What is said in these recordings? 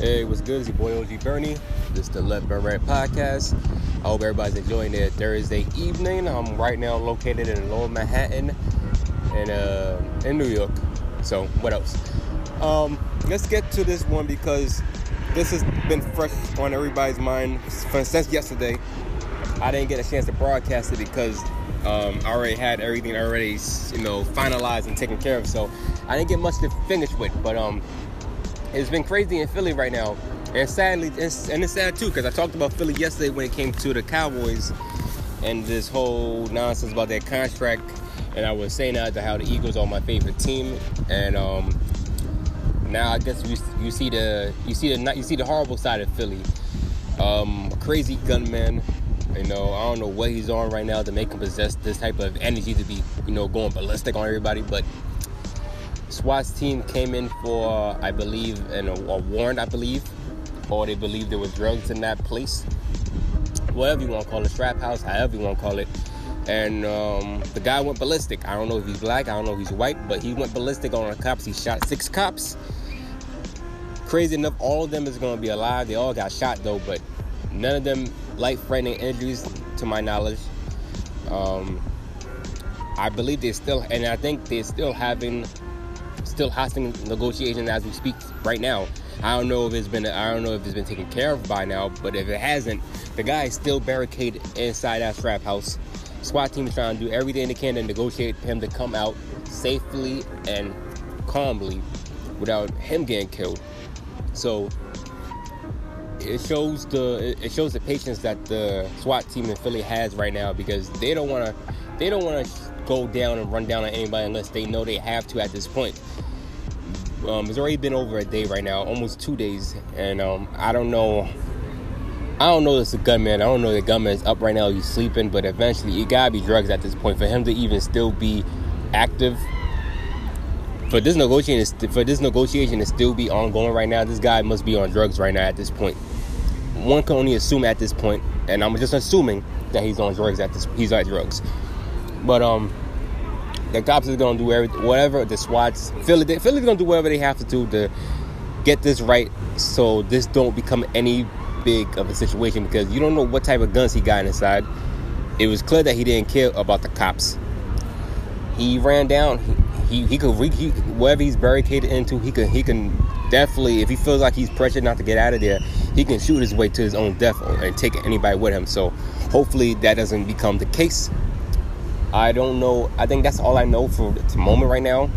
Hey, what's good? It's your boy OG Bernie. This is the Let Burn Red podcast. I hope everybody's enjoying their Thursday evening. I'm right now located in Lower Manhattan in uh, in New York. So what else? Um, let's get to this one because this has been fresh on everybody's mind since yesterday. I didn't get a chance to broadcast it because um, I already had everything already, you know, finalized and taken care of. So I didn't get much to finish with. But um, it's been crazy in Philly right now, and sadly, it's, and it's sad too because I talked about Philly yesterday when it came to the Cowboys and this whole nonsense about their contract. And I was saying that to how the Eagles are my favorite team, and um, now I guess you, you see the you see the you see the horrible side of Philly. Um, crazy gunman. You know, I don't know what he's on right now to make him possess this type of energy to be, you know, going ballistic on everybody. But SWAT's team came in for, I believe, an, a warrant, I believe, or they believe there was drugs in that place. Whatever you want to call it, strap house, however you want to call it. And um, the guy went ballistic. I don't know if he's black, I don't know if he's white, but he went ballistic on the cops. He shot six cops. Crazy enough, all of them is going to be alive. They all got shot though, but none of them life-threatening injuries, to my knowledge. Um, I believe they're still, and I think they're still having, still hosting negotiations as we speak right now. I don't know if it's been, I don't know if it's been taken care of by now, but if it hasn't, the guy is still barricaded inside that strap house. SWAT team is trying to do everything they can to negotiate him to come out safely and calmly without him getting killed. So it shows the it shows the patience that the SWAT team in Philly has right now because they don't want to they don't want to go down and run down on anybody unless they know they have to at this point. Um, it's already been over a day right now, almost two days, and um, I don't know. I don't know this gunman. I don't know the gunman is up right now. He's sleeping, but eventually it gotta be drugs at this point for him to even still be active. For this negotiation, for this negotiation to still be ongoing right now, this guy must be on drugs right now at this point one can only assume at this point, and I'm just assuming that he's on drugs at this. He's on drugs, but um, the cops is gonna do everything, whatever the SWATs. Philly, they, Philly's gonna do whatever they have to do to get this right, so this don't become any big of a situation because you don't know what type of guns he got inside. It was clear that he didn't care about the cops. He ran down. He he, he could he, wherever he's barricaded into, he can he can definitely if he feels like he's pressured not to get out of there, he can shoot his way to his own death and take anybody with him. So hopefully that doesn't become the case. I don't know. I think that's all I know for the moment right now.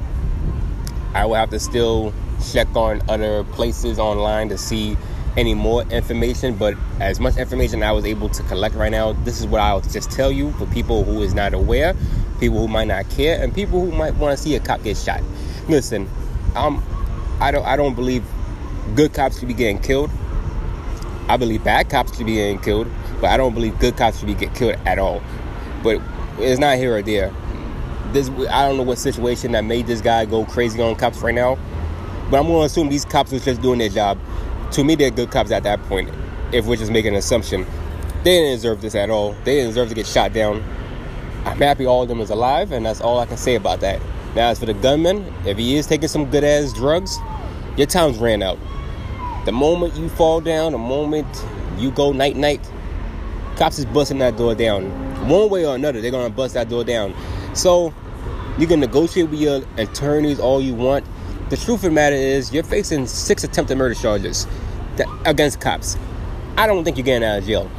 I will have to still check on other places online to see any more information. But as much information I was able to collect right now, this is what I'll just tell you for people who is not aware, people who might not care, and people who might want to see a cop get shot. Listen, um, I don't I don't believe good cops should be getting killed. I believe bad cops should be getting killed, but I don't believe good cops should be get killed at all. But it's not here or there. This I don't know what situation that made this guy go crazy on cops right now, but I'm going to assume these cops are just doing their job. To me, they're good cops at that point. If we're just making an assumption, they didn't deserve this at all. They didn't deserve to get shot down. I'm happy all of them is alive, and that's all I can say about that. Now, as for the gunman, if he is taking some good ass drugs, your time's ran out. The moment you fall down, the moment you go night night, cops is busting that door down. One way or another, they're gonna bust that door down. So you can negotiate with your attorneys all you want. The truth of the matter is, you're facing six attempted murder charges against cops. I don't think you're getting out of jail.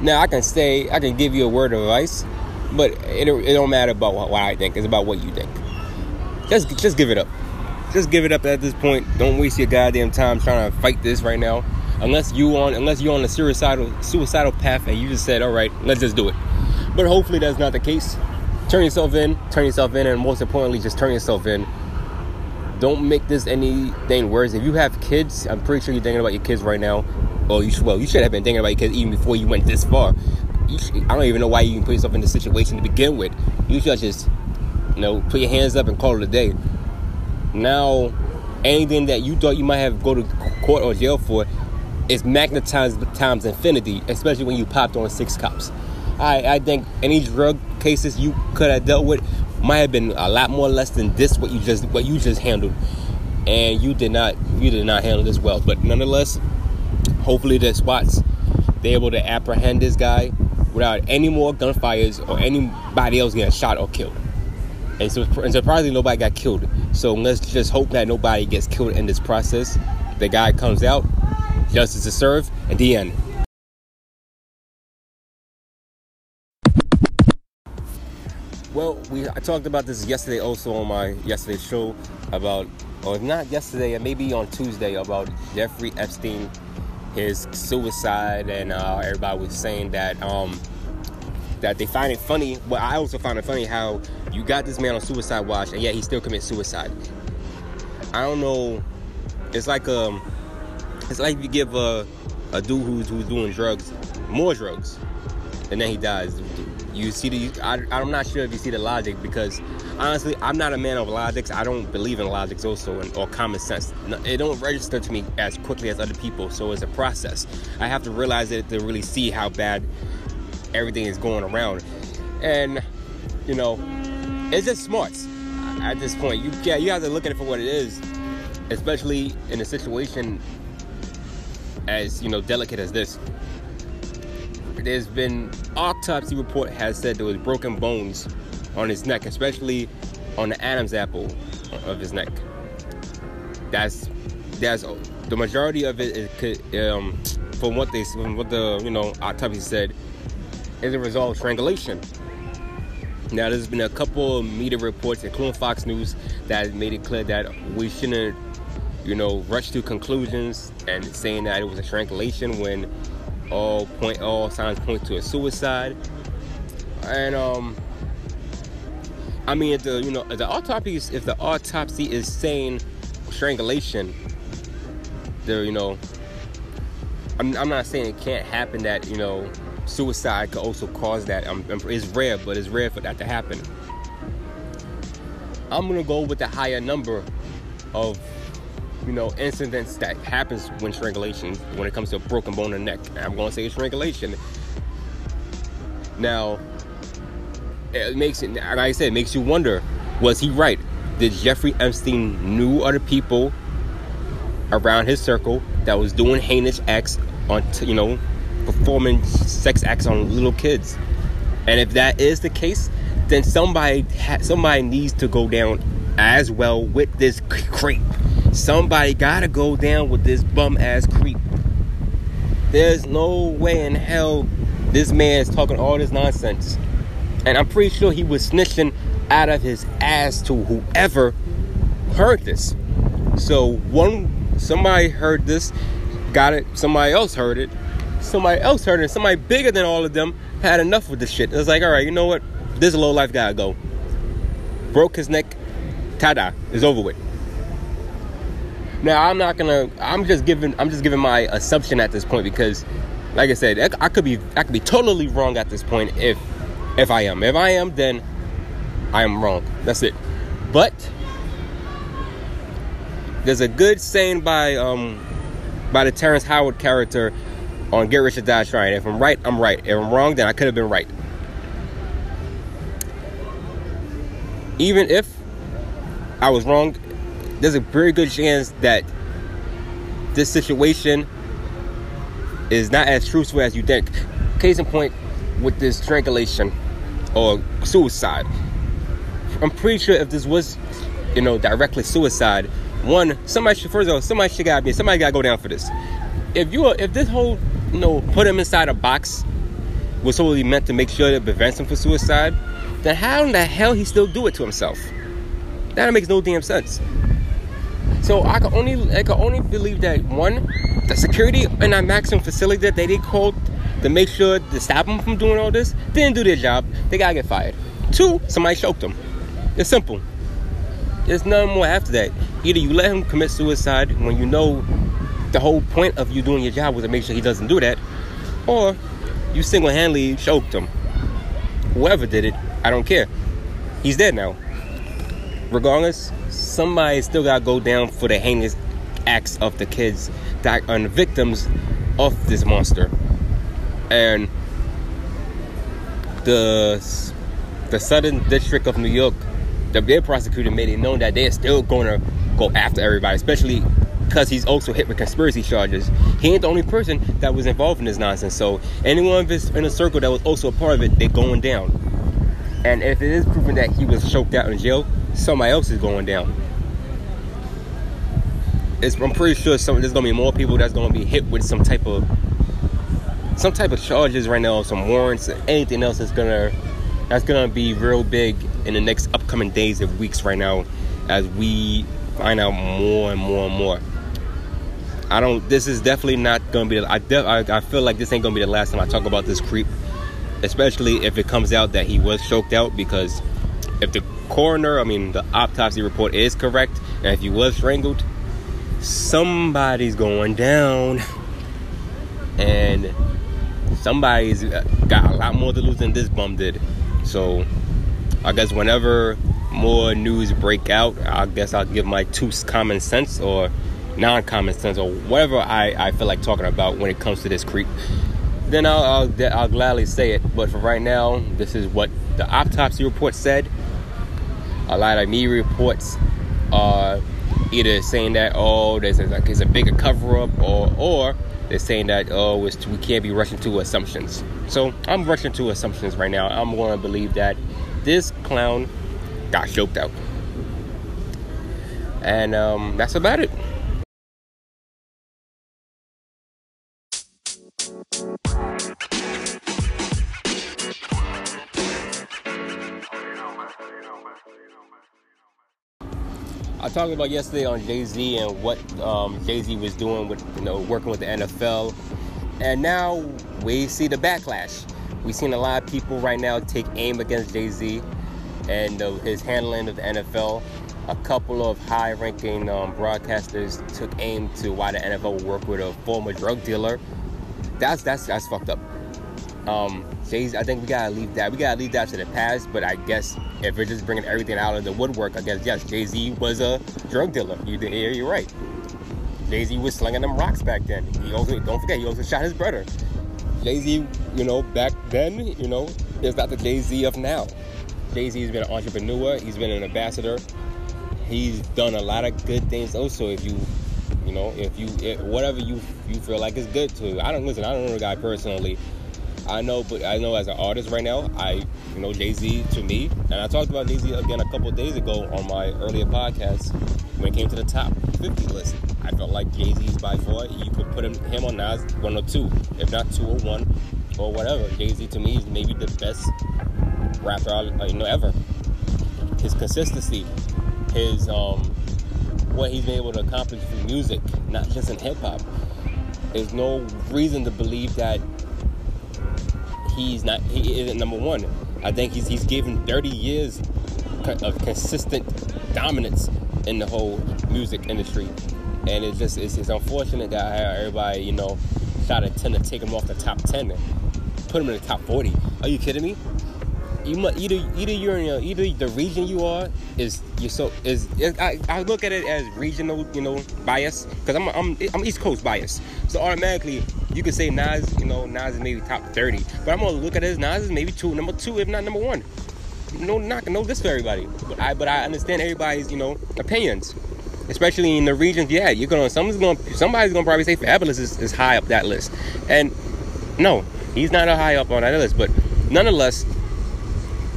Now I can say I can give you a word of advice, but it, it don't matter about what, what I think. It's about what you think. Just just give it up just give it up at this point. Don't waste your goddamn time trying to fight this right now. Unless you on unless you're on a suicidal suicidal path and you just said, all right, let's just do it. But hopefully that's not the case. Turn yourself in, turn yourself in, and most importantly, just turn yourself in. Don't make this anything worse. If you have kids, I'm pretty sure you're thinking about your kids right now. Well, you should, well, you should have been thinking about your kids even before you went this far. Should, I don't even know why you put yourself in this situation to begin with. You should just, you know, put your hands up and call it a day now anything that you thought you might have go to court or jail for is magnetized times infinity, especially when you popped on six cops. I, I think any drug cases you could have dealt with might have been a lot more less than this what you just what you just handled. and you did not you did not handle this well. But nonetheless, hopefully the SWATs they're able to apprehend this guy without any more gunfires or anybody else getting shot or killed. And, so, and surprisingly, nobody got killed. So let's just hope that nobody gets killed in this process. The guy comes out, justice is serve at the end. Well, we I talked about this yesterday also on my yesterday show about, or if not yesterday, and maybe on Tuesday about Jeffrey Epstein, his suicide, and uh, everybody was saying that um, that they find it funny. But I also find it funny how you got this man on suicide watch, and yet he still commits suicide. I don't know. It's like um, it's like if you give a a dude who's who's doing drugs more drugs, and then he dies. You see the I, i'm not sure if you see the logic because honestly i'm not a man of logics. I don't believe in logics also and, or common sense. It don't register to me as quickly as other people so it's a process. I have to realize it to really see how bad everything is going around. And you know it's just smarts at this point. You yeah you have to look at it for what it is especially in a situation as you know delicate as this there's been autopsy report has said there was broken bones on his neck, especially on the Adam's apple of his neck. That's that's the majority of it is um, from what they from what the you know autopsy said is a result of strangulation. Now, there's been a couple media reports, including Fox News, that made it clear that we shouldn't, you know, rush to conclusions and saying that it was a strangulation when all point all signs point to a suicide. And um I mean if the you know the autopsy is, if the autopsy is saying strangulation, there you know I'm, I'm not saying it can't happen that you know suicide could also cause that. Um, it's rare, but it's rare for that to happen. I'm gonna go with the higher number of you know, incidents that happens when strangulation, when it comes to a broken bone in the neck. I'm going to say it's strangulation. Now, it makes it, like I said, it makes you wonder, was he right? Did Jeffrey Epstein knew other people around his circle that was doing heinous acts on, you know, performing sex acts on little kids? And if that is the case, then somebody ha- somebody needs to go down as well with this creep. Somebody gotta go down with this bum ass creep. There's no way in hell this man's talking all this nonsense. And I'm pretty sure he was snitching out of his ass to whoever heard this. So one somebody heard this, got it, somebody else heard it, somebody else heard it, somebody bigger than all of them had enough with this shit. It was like, alright, you know what? This low life gotta go. Broke his neck, tada, is over with. Now I'm not gonna. I'm just giving. I'm just giving my assumption at this point because, like I said, I could be. I could be totally wrong at this point. If, if I am. If I am, then I am wrong. That's it. But there's a good saying by um by the Terrence Howard character on Get Rich or Die Trying. If I'm right, I'm right. If I'm wrong, then I could have been right. Even if I was wrong, there's a very good chance that this situation is not as truthful as you think. Case in point with this strangulation or suicide. I'm pretty sure if this was, you know, directly suicide, one, somebody should first of all, somebody should gotta be somebody gotta go down for this. If you if this whole you know put him inside a box was solely meant to make sure that prevents him from suicide, then how in the hell he still do it to himself? That makes no damn sense. So I can only I can only believe that one, the security in that maximum facility that they did call to make sure to stop them from doing all this didn't do their job. They gotta get fired. Two, somebody choked them. It's simple. There's nothing more after that. Either you let him commit suicide when you know the whole point of you doing your job was to make sure he doesn't do that, or you single-handedly choked him. Whoever did it, I don't care. He's dead now. Regardless, somebody still got to go down for the heinous acts of the kids that are the victims of this monster. And the the Southern District of New York, the their prosecutor made it known that they're still going to go after everybody, especially because he's also hit with conspiracy charges. He ain't the only person that was involved in this nonsense. So anyone in a circle that was also a part of it, they're going down. And if it is proven that he was choked out in jail, somebody else is going down. It's, I'm pretty sure some, there's gonna be more people that's gonna be hit with some type of some type of charges right now, some warrants, anything else that's gonna that's gonna be real big in the next upcoming days and weeks right now as we find out more and more and more. I don't. This is definitely not gonna be. I, de- I I feel like this ain't gonna be the last time I talk about this creep, especially if it comes out that he was choked out. Because if the coroner, I mean the autopsy report is correct, and if he was strangled, somebody's going down, and somebody's got a lot more to lose than this bum did. So I guess whenever more news break out, I guess I'll give my two common sense or non-common sense or whatever I, I feel like talking about when it comes to this creep, then I'll, I'll, I'll gladly say it. But for right now, this is what the autopsy report said. A lot of media reports are either saying that oh, there's a, like it's a bigger cover-up, or or they're saying that oh, we can't be rushing to assumptions. So I'm rushing to assumptions right now. I'm going to believe that this clown got choked out, and um, that's about it. Talked about yesterday on Jay Z and what um, Jay Z was doing with you know working with the NFL, and now we see the backlash. We've seen a lot of people right now take aim against Jay Z and uh, his handling of the NFL. A couple of high-ranking um, broadcasters took aim to why the NFL would work with a former drug dealer. That's that's that's fucked up. Um, Jay, I think we gotta leave that. We gotta leave that to the past. But I guess if we're just bringing everything out of the woodwork, I guess yes, Jay Z was a drug dealer. You, you're right. Jay Z was slinging them rocks back then. He also don't forget he also shot his brother. Jay Z, you know, back then, you know, is not the Jay Z of now. Jay Z's been an entrepreneur. He's been an ambassador. He's done a lot of good things. Also, if you, you know, if you, if, whatever you you feel like is good to. I don't listen. I don't know the guy personally. I know, but I know as an artist right now, I you know Jay Z to me, and I talked about Jay Z again a couple days ago on my earlier podcast when it came to the top 50 list. I felt like Jay Z is by far you could put him him on Nas one or two, if not two or one or whatever. Jay Z to me is maybe the best rapper I, you know ever. His consistency, his um, what he's been able to accomplish through music, not just in hip hop. There's no reason to believe that he's not he isn't number one. I think he's he's given 30 years of consistent dominance in the whole music industry, and it's just it's, it's unfortunate that everybody you know shot to tend to take him off the top 10, and put him in the top 40. Are you kidding me? You must either either you're in either the region you are is you so is, is I, I look at it as regional you know bias because I'm I'm I'm East Coast bias so automatically you could say Nas, you know, Nas is maybe top 30. But I'm gonna look at it as Nas is maybe two, number two, if not number one. No knock, no this for everybody. But I but I understand everybody's, you know, opinions. Especially in the regions, yeah, you're gonna someone's gonna somebody's gonna probably say Fabolous is, is high up that list. And no, he's not a high up on that list, but nonetheless,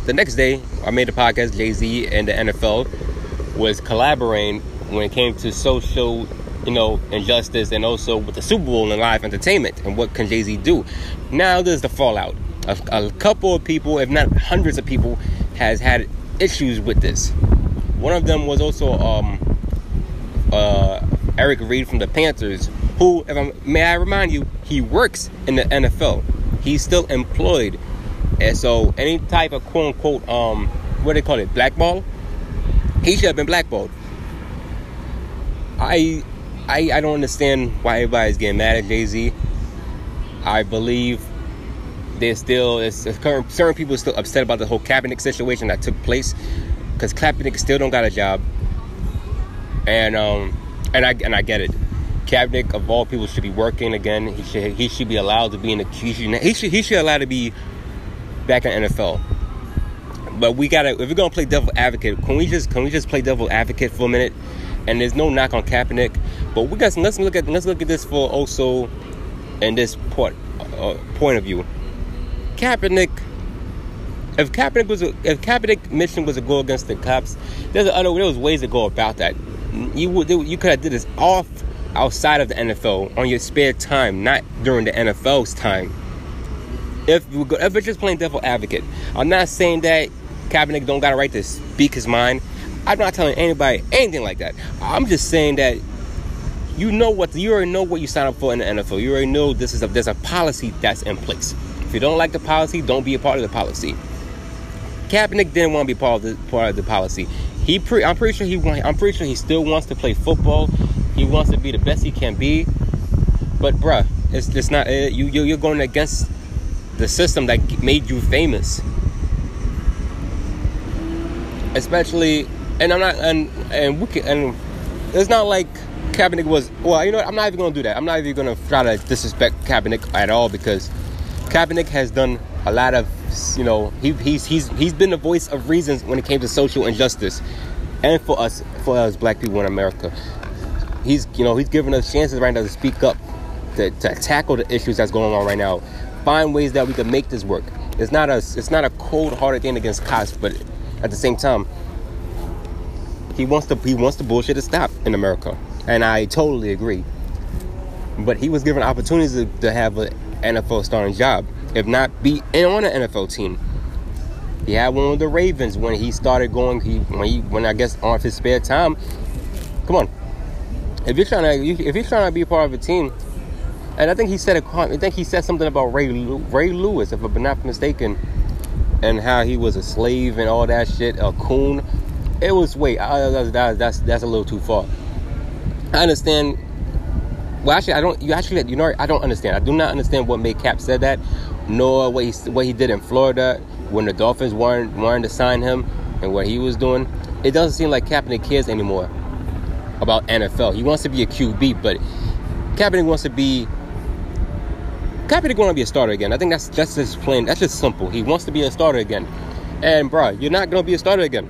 the next day I made a podcast, Jay-Z and the NFL was collaborating when it came to social you know, injustice and also with the Super Bowl and live entertainment and what can Jay Z do. Now there's the fallout. A, a, couple of people, if not hundreds of people, has had issues with this. One of them was also um, uh, Eric Reid from the Panthers, who, if I'm, may I remind you, he works in the NFL. He's still employed, and so any type of quote unquote um, what do they call it, blackball, he should have been blackballed. I I, I don't understand why everybody's getting mad at Jay Z. I believe there's still there's certain people are still upset about the whole Kaepernick situation that took place because Kaepernick still don't got a job, and um and I and I get it. Kaepernick of all people should be working again. He should he should be allowed to be in the he should he should, he should allowed to be back in NFL. But we gotta if we're gonna play devil advocate, can we just can we just play devil advocate for a minute? And there's no knock on Kaepernick, but we got let's look at let's look at this for also in this point uh, point of view. Kaepernick, if Kaepernick was a, if Kaepernick mission was to go against the cops, there's other there was ways to go about that. You would you could have did this off outside of the NFL on your spare time, not during the NFL's time. If you go, if it's just playing devil advocate, I'm not saying that Kaepernick don't got a right to speak his mind. I'm not telling anybody anything like that. I'm just saying that you know what you already know what you sign up for in the NFL. You already know this is a there's a policy that's in place. If you don't like the policy, don't be a part of the policy. Kaepernick didn't want to be part of the part of the policy. He pre, I'm pretty sure he I'm pretty sure he still wants to play football. He wants to be the best he can be. But bruh, it's it's not uh, you you're going against the system that made you famous. Especially, and I'm not and and we can, and it's not like Kaepernick was well. You know what? I'm not even gonna do that. I'm not even gonna try to disrespect Kaepernick at all because Kaepernick has done a lot of you know he, he's he's he's been the voice of reasons when it came to social injustice and for us for us black people in America. He's you know he's giving us chances right now to speak up to, to tackle the issues that's going on right now. Find ways that we can make this work. It's not a it's not a cold hearted thing against cops, but at the same time, he wants to he wants the bullshit to stop in America, and I totally agree. But he was given opportunities to, to have an NFL starting job, if not be on an NFL team. He had one with the Ravens when he started going. He when he when I guess on his spare time. Come on, if you're trying to if you're trying to be part of a team, and I think he said a, I think he said something about Ray Ray Lewis, if I'm not mistaken, and how he was a slave and all that shit, a coon. It was wait, I, that's, that's that's a little too far. I understand. Well, actually, I don't. You actually, you know, I don't understand. I do not understand what made Cap said that, nor what he what he did in Florida when the Dolphins wanted wanted to sign him and what he was doing. It doesn't seem like Kaepernick cares anymore about NFL. He wants to be a QB, but Kaepernick wants to be Kaepernick want to be a starter again. I think that's just as plain. That's just simple. He wants to be a starter again. And bro, you're not gonna be a starter again.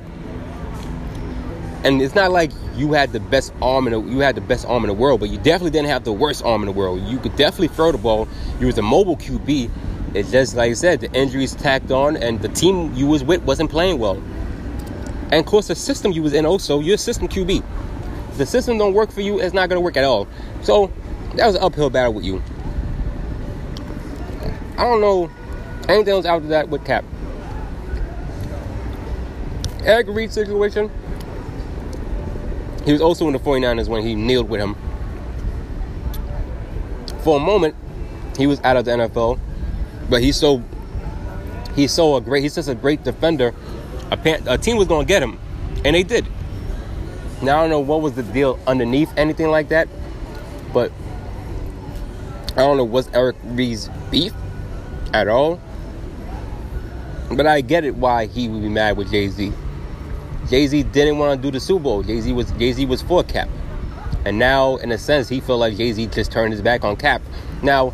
And it's not like you had the best arm in the you had the best arm in the world, but you definitely didn't have the worst arm in the world. You could definitely throw the ball. You was a mobile QB. It's just like I said, the injuries tacked on, and the team you was with wasn't playing well. And of course, the system you was in also, you're a system QB. If the system don't work for you, it's not gonna work at all. So that was an uphill battle with you. I don't know anything else after that with Cap. Eric Reid situation. He was also in the 49ers when he kneeled with him. For a moment, he was out of the NFL, but he's so he's so a great he's such a great defender. A, pan, a team was going to get him, and they did. Now I don't know what was the deal underneath anything like that, but I don't know what's Eric Reid's beef at all. But I get it why he would be mad with Jay Z. Jay Z didn't want to do the Super Bowl. Jay Z was Jay Z was for Cap, and now in a sense he felt like Jay Z just turned his back on Cap. Now,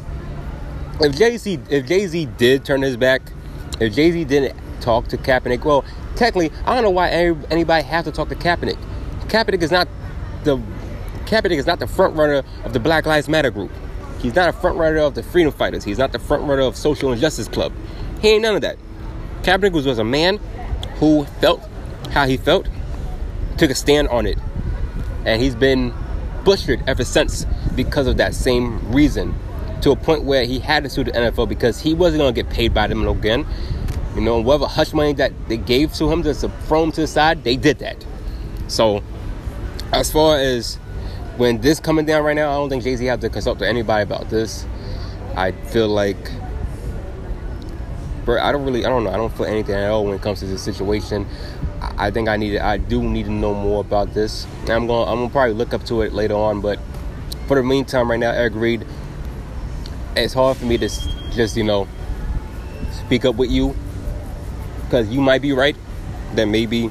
if Jay Z if Jay Z did turn his back, if Jay Z didn't talk to Kaepernick, well, technically I don't know why anybody has to talk to Kaepernick. Kaepernick is not the Kaepernick is not the front runner of the Black Lives Matter group. He's not a front runner of the Freedom Fighters. He's not the front runner of Social Injustice Club. He ain't none of that. Kaepernick was, was a man who felt how he felt, took a stand on it, and he's been butchered ever since because of that same reason. To a point where he had to sue the NFL because he wasn't to get paid by them again. You know, whatever hush money that they gave to him to throw him to the side, they did that. So, as far as when this coming down right now, I don't think Jay Z have to consult to anybody about this. I feel like, bro, I don't really, I don't know, I don't feel anything at all when it comes to this situation. I, think I need, I do need to know more about this. I'm gonna, I'm gonna probably look up to it later on. But for the meantime, right now, Eric Reid, it's hard for me to just, you know, speak up with you because you might be right. That maybe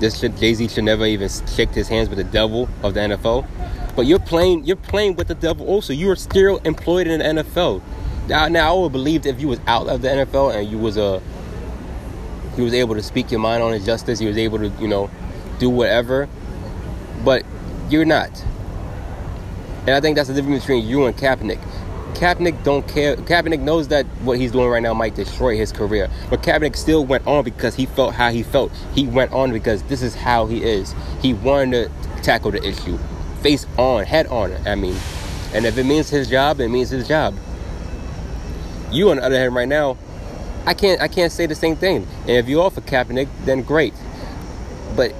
this Jay Z should never even shake his hands with the devil of the NFL. But you're playing you're playing with the devil also. You are still employed in the NFL. Now, now I would believe if you was out of the NFL and you was a you was able to speak your mind on injustice, He was able to, you know, do whatever. But You're not. And I think that's the difference between you and Kaepernick. Kaepernick don't care. Kaepernick knows that what he's doing right now might destroy his career. But Kaepernick still went on because he felt how he felt. He went on because this is how he is. He wanted to tackle the issue. Face on, head on, I mean. And if it means his job, it means his job. You on the other hand right now, I can't I can't say the same thing. And if you offer Kaepernick, then great. But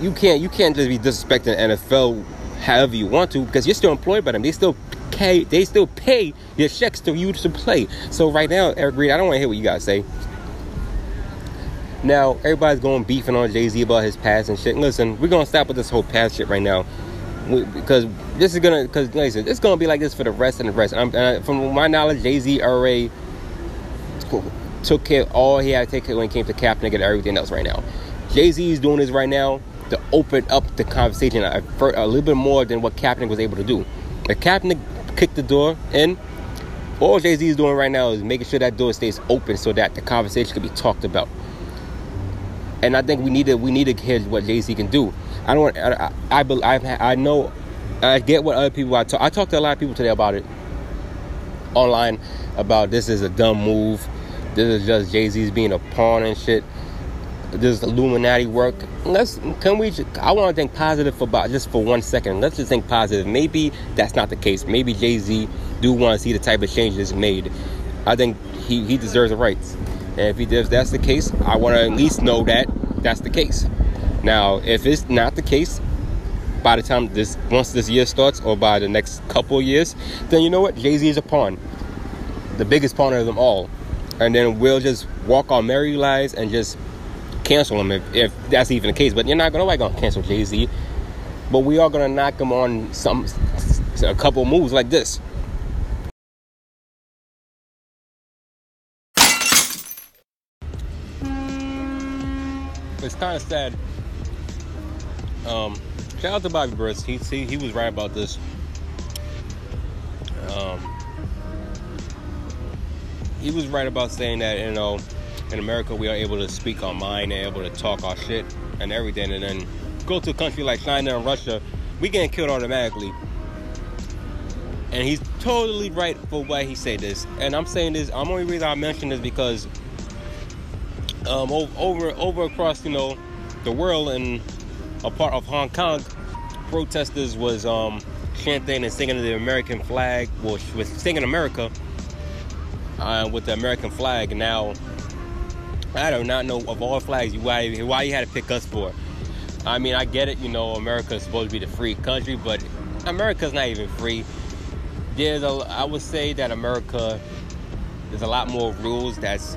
you can't you can't just be disrespecting NFL however you want to because you're still employed by them. They still pay they still pay your checks to you to play. So right now, Eric Reid, I don't want to hear what you guys say. Now everybody's going beefing on Jay Z about his past and shit. Listen, we're gonna stop with this whole past shit right now because this is gonna because like I said, it's gonna be like this for the rest and the rest. And and from my knowledge, Jay Z already took care all he had to take care when it came to Kaepernick and everything else right now. Jay Z is doing this right now to open up the conversation a, a little bit more than what Kaepernick was able to do. If Kaepernick kicked the door in, all Jay Z is doing right now is making sure that door stays open so that the conversation can be talked about. And I think we need to we need to hear what Jay Z can do. I don't. I I, I, I, know. I get what other people. I talk. I talked to a lot of people today about it online about this is a dumb move. This is just Jay Z's being a pawn and shit. This Illuminati work. Let's can we? I want to think positive for about just for one second. Let's just think positive. Maybe that's not the case. Maybe Jay Z do want to see the type of changes made. I think he he deserves the rights. And if he does, that's the case. I want to at least know that that's the case. Now, if it's not the case, by the time this once this year starts or by the next couple years, then you know what? Jay Z is a pawn, the biggest pawn of them all, and then we'll just walk our merry lives and just cancel him if, if that's even the case. But you're not gonna like gonna cancel Jay Z, but we are gonna knock him on some a couple moves like this. It's kind of sad um, shout out to Bobby Burris. He, he he was right about this. Um, he was right about saying that you know, in America we are able to speak our mind and able to talk our shit and everything, and then go to a country like China and Russia, we getting killed automatically. And he's totally right for why he said this. And I'm saying this. I'm only reason I mention this because um, over over across you know the world and a part of Hong Kong, protesters was um, chanting and singing the American flag, well, was singing America uh, with the American flag. Now, I do not know of all flags why why you had to pick us for. I mean, I get it. You know, America is supposed to be the free country, but America's not even free. There's a, I would say that America, there's a lot more rules that's,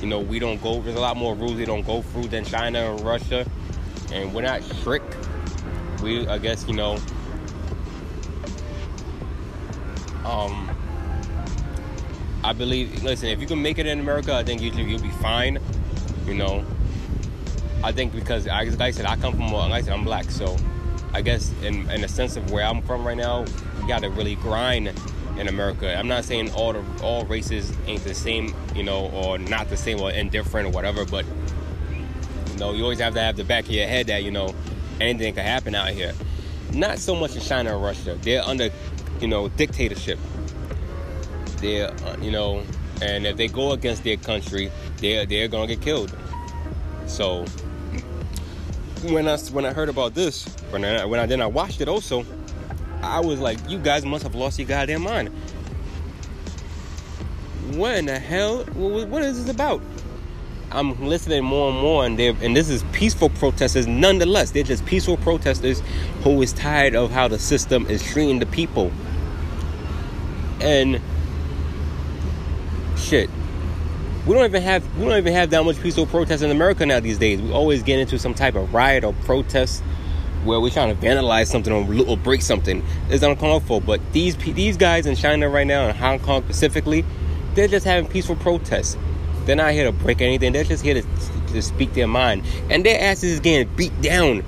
you know, we don't go. There's a lot more rules we don't go through than China and Russia and we're not strict. We, I guess, you know, um, I believe. Listen, if you can make it in America, I think usually you'll be fine. You know, I think because I, like I said, I come from, like I said, I'm black, so I guess in in the sense of where I'm from right now, you got to really grind in America. I'm not saying all the all races ain't the same, you know, or not the same or indifferent or whatever, but you know, you always have to have the back of your head that, you know, anything can happen out here. Not so much in China or Russia. They're under, you know, dictatorship. They're, uh, you know, and if they go against their country, they're they're gonna get killed. So when I when I heard about this, when I when I then I watched it also, I was like, you guys must have lost your goddamn mind. What in the hell? What is this about? I'm listening more and more, and they and this is peaceful protesters. Nonetheless, they're just peaceful protesters who is tired of how the system is treating the people. And shit, we don't even have we don't even have that much peaceful protest in America now these days. We always get into some type of riot or protest where we're trying to vandalize something or, or break something. It's uncalled for. But these these guys in China right now, in Hong Kong specifically, they're just having peaceful protests they're not here to break anything. They're just here to, to speak their mind. And their asses is getting beat down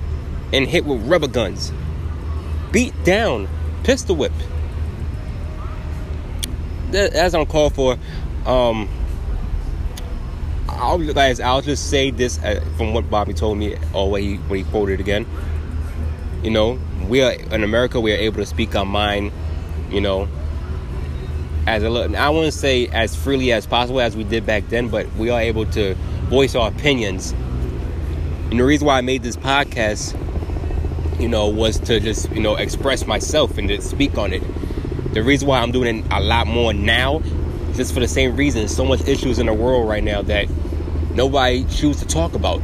and hit with rubber guns. Beat down. Pistol whip. As I'm called for, um, I'll guys, I'll just say this uh, from what Bobby told me or what he what he quoted again. you know, we are in America. We are able to speak our mind, you know, as a little. I wouldn't say as freely as possible as we did back then, but we are able to voice our opinions. And the reason why I made this podcast, you know, was to just you know express myself and to speak on it. The reason why I'm doing it a lot more now, just for the same reason. So much issues in the world right now that nobody chooses to talk about,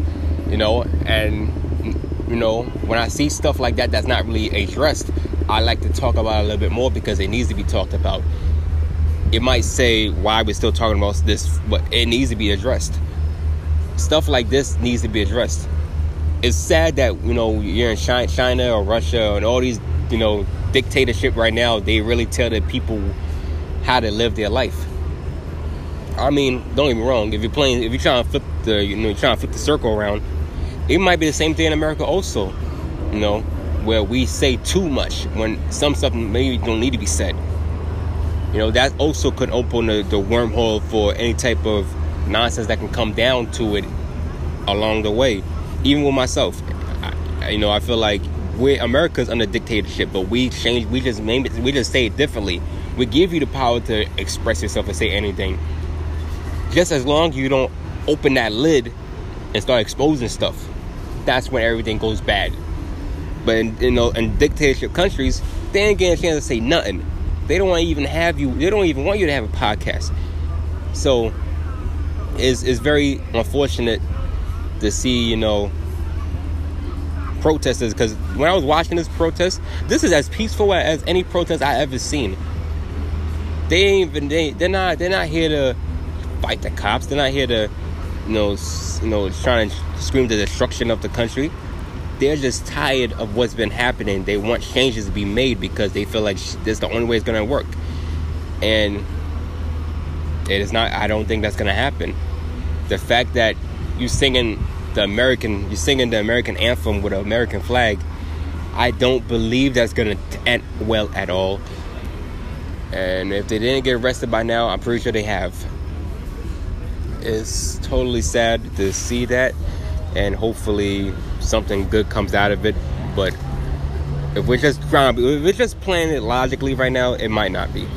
you know, and you know, when I see stuff like that that's not really addressed, I like to talk about it a little bit more because it needs to be talked about. It might say why we're still talking about this, but it needs to be addressed. Stuff like this needs to be addressed. It's sad that you know you're in China or Russia and all these you know dictatorship right now. They really tell the people how to live their life. I mean, don't get me wrong. If you're playing, if you're trying to flip the, you know, trying to flip the circle around, it might be the same thing in America also, you know, where we say too much when some stuff maybe don't need to be said. You know, that also could open the, the wormhole for any type of nonsense that can come down to it along the way. Even with myself, I, you know, I feel like we America's under dictatorship, but we change. We just name it. We just say it differently. We give you the power to express yourself and say anything. Just as long as you don't open that lid and start exposing stuff that's when everything goes bad. But in, you know, in dictatorship countries, they ain't getting a chance to say nothing. They don't want to even have you. They don't even want you to have a podcast. So, it's it's very unfortunate to see you know protesters because when I was watching this protest, this is as peaceful as any protest I ever seen. They ain't even they they're not they're not here to fight the cops. They're not here to you know, you know, trying to scream the destruction of the country. They're just tired of what's been happening. They want changes to be made because they feel like this is the only way it's going to work. And it is not. I don't think that's going to happen. The fact that you singing the American, you singing the American anthem with an American flag, I don't believe that's going to end well at all. And if they didn't get arrested by now, I'm pretty sure they have it's totally sad to see that, and hopefully something good comes out of it. But if we're just trying, if we're just playing it logically right now, it might not be.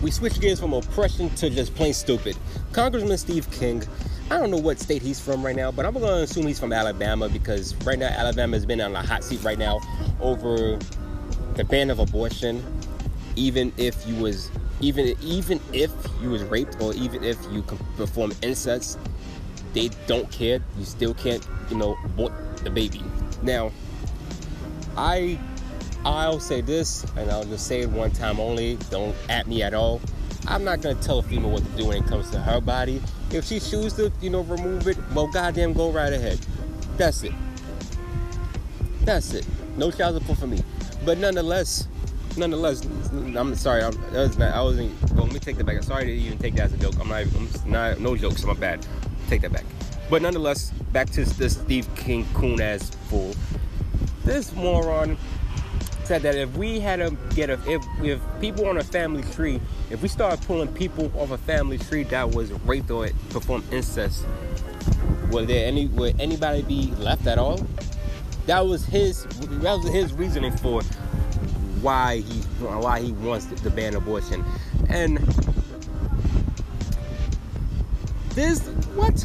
We switch gears from oppression to just plain stupid. Congressman Steve King, I don't know what state he's from right now, but I'm gonna assume he's from Alabama because right now Alabama has been on a hot seat right now over the ban of abortion even if you was even even if you was raped or even if you perform incest, they don't care. You still can't, you know, abort the baby. Now, I I'll say this, and I'll just say it one time only. Don't at me at all. I'm not gonna tell a female what to do when it comes to her body. If she chooses to, you know, remove it, well, goddamn, go right ahead. That's it. That's it. No child support for me. But nonetheless, nonetheless, I'm sorry. I'm, that not, I wasn't. Well, let me take that back. I'm sorry to even take that as a joke. I'm not. I'm not. No jokes. I'm bad. Take that back. But nonetheless, back to the Steve King coon ass fool. This moron said that if we had to get a if if people on a family tree, if we started pulling people off a family tree that was raped or performed incest, would there any would anybody be left at all? That was his that was his reasoning for why he why he wants to ban abortion. And this what?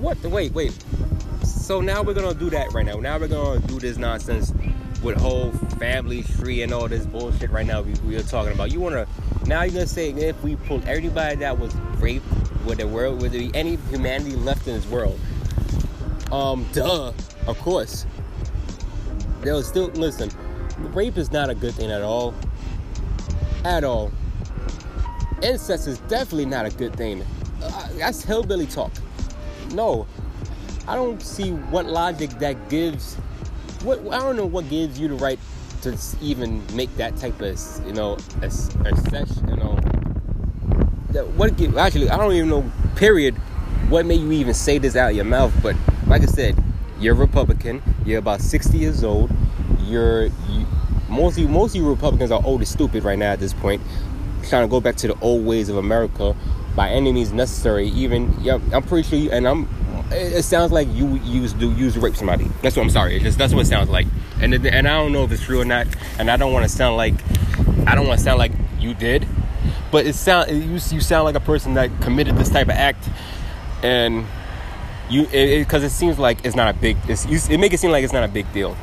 What? Wait, wait. So now we're gonna do that right now. Now we're gonna do this nonsense with whole family tree and all this bullshit right now we, we are talking about. You wanna now you're gonna say if we pull everybody that was raped with the world, would there be any humanity left in this world? Um, duh, of course. They'll still listen rape is not a good thing at all. At all. Incest is definitely not a good thing. Uh, that's hillbilly talk. No, I don't see what logic that gives. What I don't know what gives you the right to even make that type of you know a, you know. That, what give, actually I don't even know. Period. What made you even say this out of your mouth? But like I said, you're a Republican. You're about 60 years old. You're you, most of most of you Republicans are old and stupid right now at this point, trying to go back to the old ways of America by any means necessary. Even yeah, I'm pretty sure, you, and I'm it, it sounds like you used to use rape somebody. That's what I'm sorry. It's just that's what it sounds like. And it, and I don't know if it's true or not. And I don't want to sound like I don't want to sound like you did. But it sound you you sound like a person that committed this type of act, and you because it, it, seems like it's not a big. It's, you, it make it seem like it's not a big deal.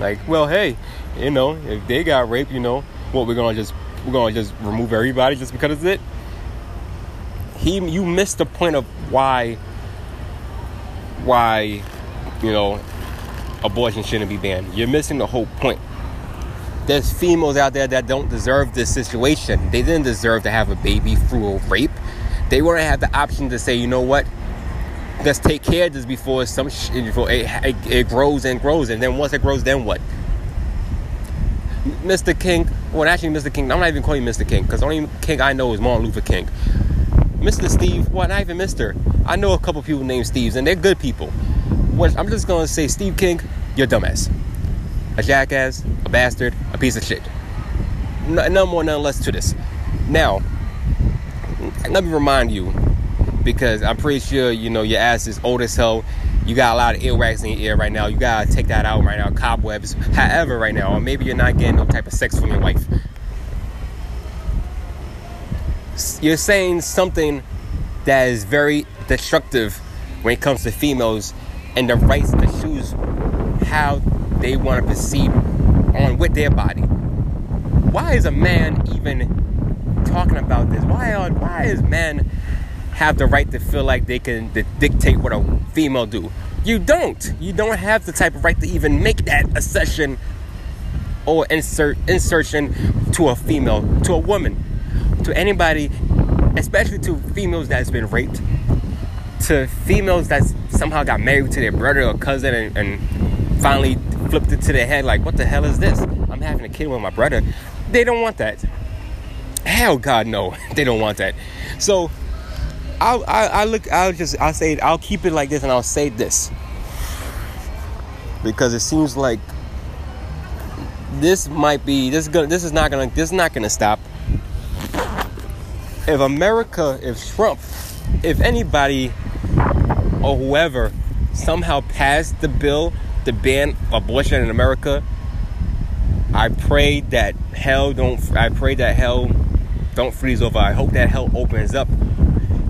Like, well, hey, you know, if they got raped, you know, what we're gonna just we're gonna just remove everybody just because of it. He, you missed the point of why, why, you know, abortion shouldn't be banned. You're missing the whole point. There's females out there that don't deserve this situation. They didn't deserve to have a baby through a rape. They wouldn't have the option to say, you know what, let's take care of this before some sh- before it, it, it, grows and grows, and then once it grows, then what? Mr. King, well, actually, Mr. King, I'm not even calling you Mr. King because the only King I know is Martin Luther King. Mr. Steve, well, not even Mr. I know a couple people named Steves, and they're good people. I'm just gonna say, Steve King, you're a dumbass, a jackass, a bastard, a piece of shit. No, more, none less to this. Now, let me remind you because I'm pretty sure you know your ass is old as hell. You got a lot of earwax in your ear right now. You gotta take that out right now. Cobwebs, however, right now, or maybe you're not getting no type of sex from your wife. You're saying something that is very destructive when it comes to females and the rights to choose how they want to perceive on with their body. Why is a man even talking about this? Why are why is men have the right to feel like they can dictate what a female do. You don't. You don't have the type of right to even make that accession or insert insertion to a female, to a woman, to anybody, especially to females that's been raped, to females that somehow got married to their brother or cousin and, and finally flipped it to their head like, what the hell is this? I'm having a kid with my brother. They don't want that. Hell, God, no, they don't want that. So I'll, I, I look, I'll just, I'll say, I'll keep it like this and I'll say this. Because it seems like this might be, this is gonna, this is not gonna, this is not gonna stop. If America, if Trump, if anybody or whoever somehow passed the bill to ban abortion in America, I pray that hell don't, I pray that hell don't freeze over. I hope that hell opens up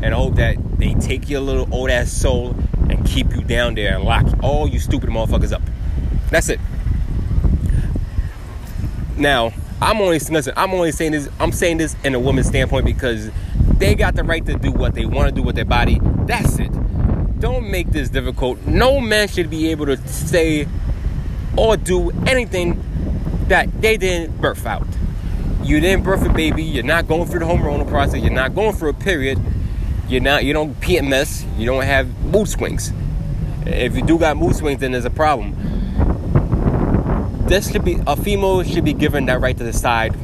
and hope that they take your little old ass soul and keep you down there and lock all you stupid motherfuckers up. That's it. Now, I'm only listen, I'm only saying this, I'm saying this in a woman's standpoint because they got the right to do what they want to do with their body. That's it. Don't make this difficult. No man should be able to say or do anything that they didn't birth out. You didn't birth a baby, you're not going through the hormonal process, you're not going through a period you're not you don't PMS, you don't have mood swings. If you do got mood swings, then there's a problem. This should be a female should be given that right to decide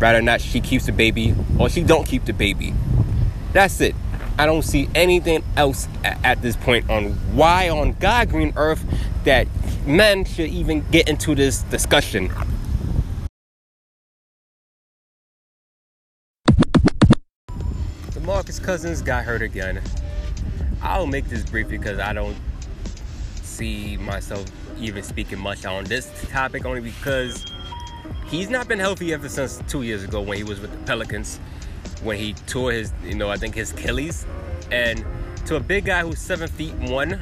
whether or not she keeps the baby or she don't keep the baby. That's it. I don't see anything else at, at this point on why on God green earth that men should even get into this discussion. DeMarcus Cousins got hurt again. I'll make this brief because I don't see myself even speaking much on this topic only because he's not been healthy ever since two years ago when he was with the Pelicans when he tore his, you know, I think his Achilles. And to a big guy who's seven feet one,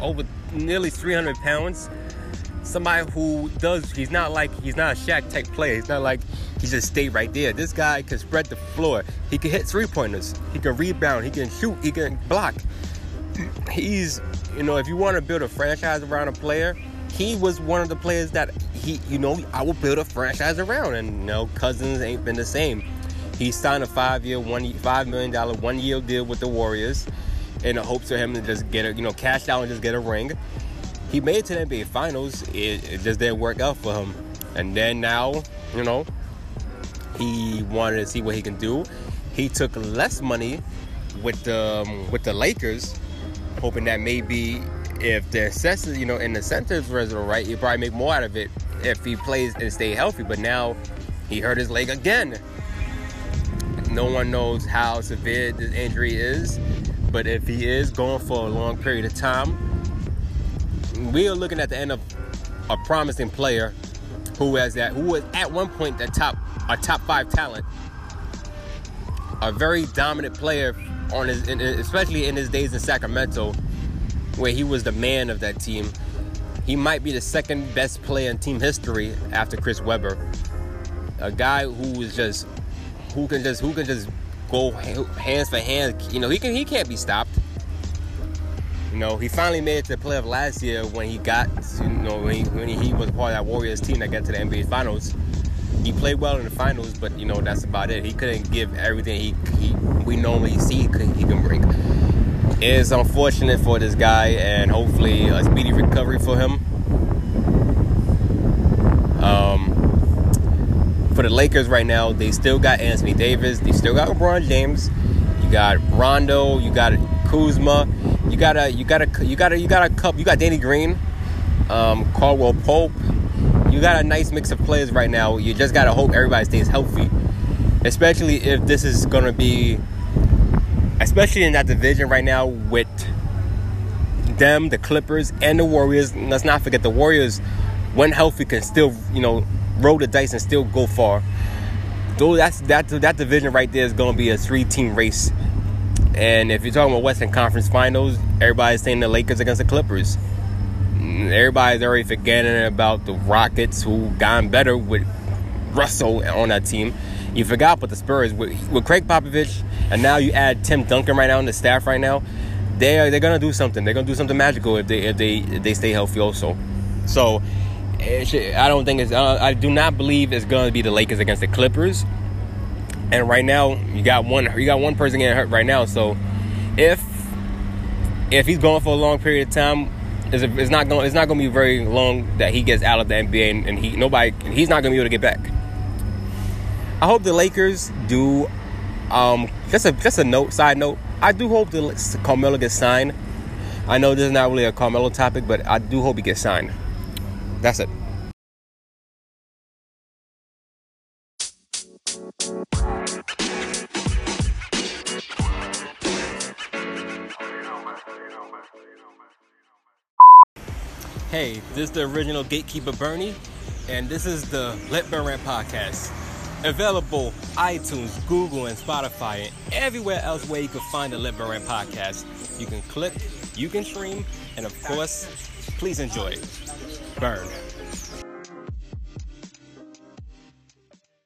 over nearly 300 pounds, somebody who does, he's not like, he's not a Shaq type player. He's not like he just stayed right there. This guy can spread the floor. He can hit three pointers. He can rebound. He can shoot. He can block. He's, you know, if you want to build a franchise around a player, he was one of the players that he, you know, I will build a franchise around. And you know, Cousins ain't been the same. He signed a five-year, one five million dollar one-year deal with the Warriors, in the hopes of him to just get a, you know, cash out and just get a ring. He made it to the NBA Finals. It, it just didn't work out for him. And then now, you know, he wanted to see what he can do. He took less money with the um, with the Lakers, hoping that maybe if the incentives, you know, in the incentives was right, he'd probably make more out of it if he plays and stay healthy. But now he hurt his leg again. No one knows how severe this injury is, but if he is going for a long period of time, we are looking at the end of a promising player who has that who was at one point the top a top five talent, a very dominant player on his especially in his days in Sacramento, where he was the man of that team. He might be the second best player in team history after Chris Webber. A guy who is just who can just who can just go hands for hands. You know, he can he can't be stopped. You know, he finally made it to the playoff last year when he got, you know, when he, when he was part of that Warriors team that got to the NBA Finals. He played well in the finals, but you know that's about it. He couldn't give everything he, he we normally see he can bring. It's unfortunate for this guy, and hopefully a speedy recovery for him. Um, for the Lakers right now, they still got Anthony Davis, they still got LeBron James, you got Rondo, you got Kuzma, you got a you got a you got a you got a cup, you got Danny Green, um, Caldwell Pope. You got a nice mix of players right now. You just gotta hope everybody stays healthy, especially if this is gonna be, especially in that division right now with them, the Clippers, and the Warriors. Let's not forget the Warriors, when healthy, can still you know roll the dice and still go far. Though that's that that division right there is to be a three team race. And if you're talking about Western Conference Finals, everybody's saying the Lakers against the Clippers. Everybody's already forgetting about the Rockets, who gotten better with Russell on that team. You forgot about the Spurs with, with Gregg Popovich, and now you add Tim Duncan right now on the staff right now. They are, they're gonna do something. They're gonna do something magical if they if they if they stay healthy also. So eh, I don't think it's. I do not believe it's to be the Lakers against the Clippers. And right now, you got one. You got one person getting hurt right now. So, if if he's going for a long period of time, it's, it's not going. It's not going to be very long that he gets out of the NBA, and, and he nobody. He's not going to be able to get back. I hope the Lakers do. Um, just a just a note, side note. I do hope that Carmelo gets signed. I know this is not really a Carmelo topic, but I do hope he gets signed. That's it. Hey, this is the original Gatekeeper Bernie, and this is the Let Burn Rant podcast. Available iTunes, Google, and Spotify, and everywhere else where you can find the Let Burn Rant podcast. You can click, you can stream, and of course, please enjoy. Burn.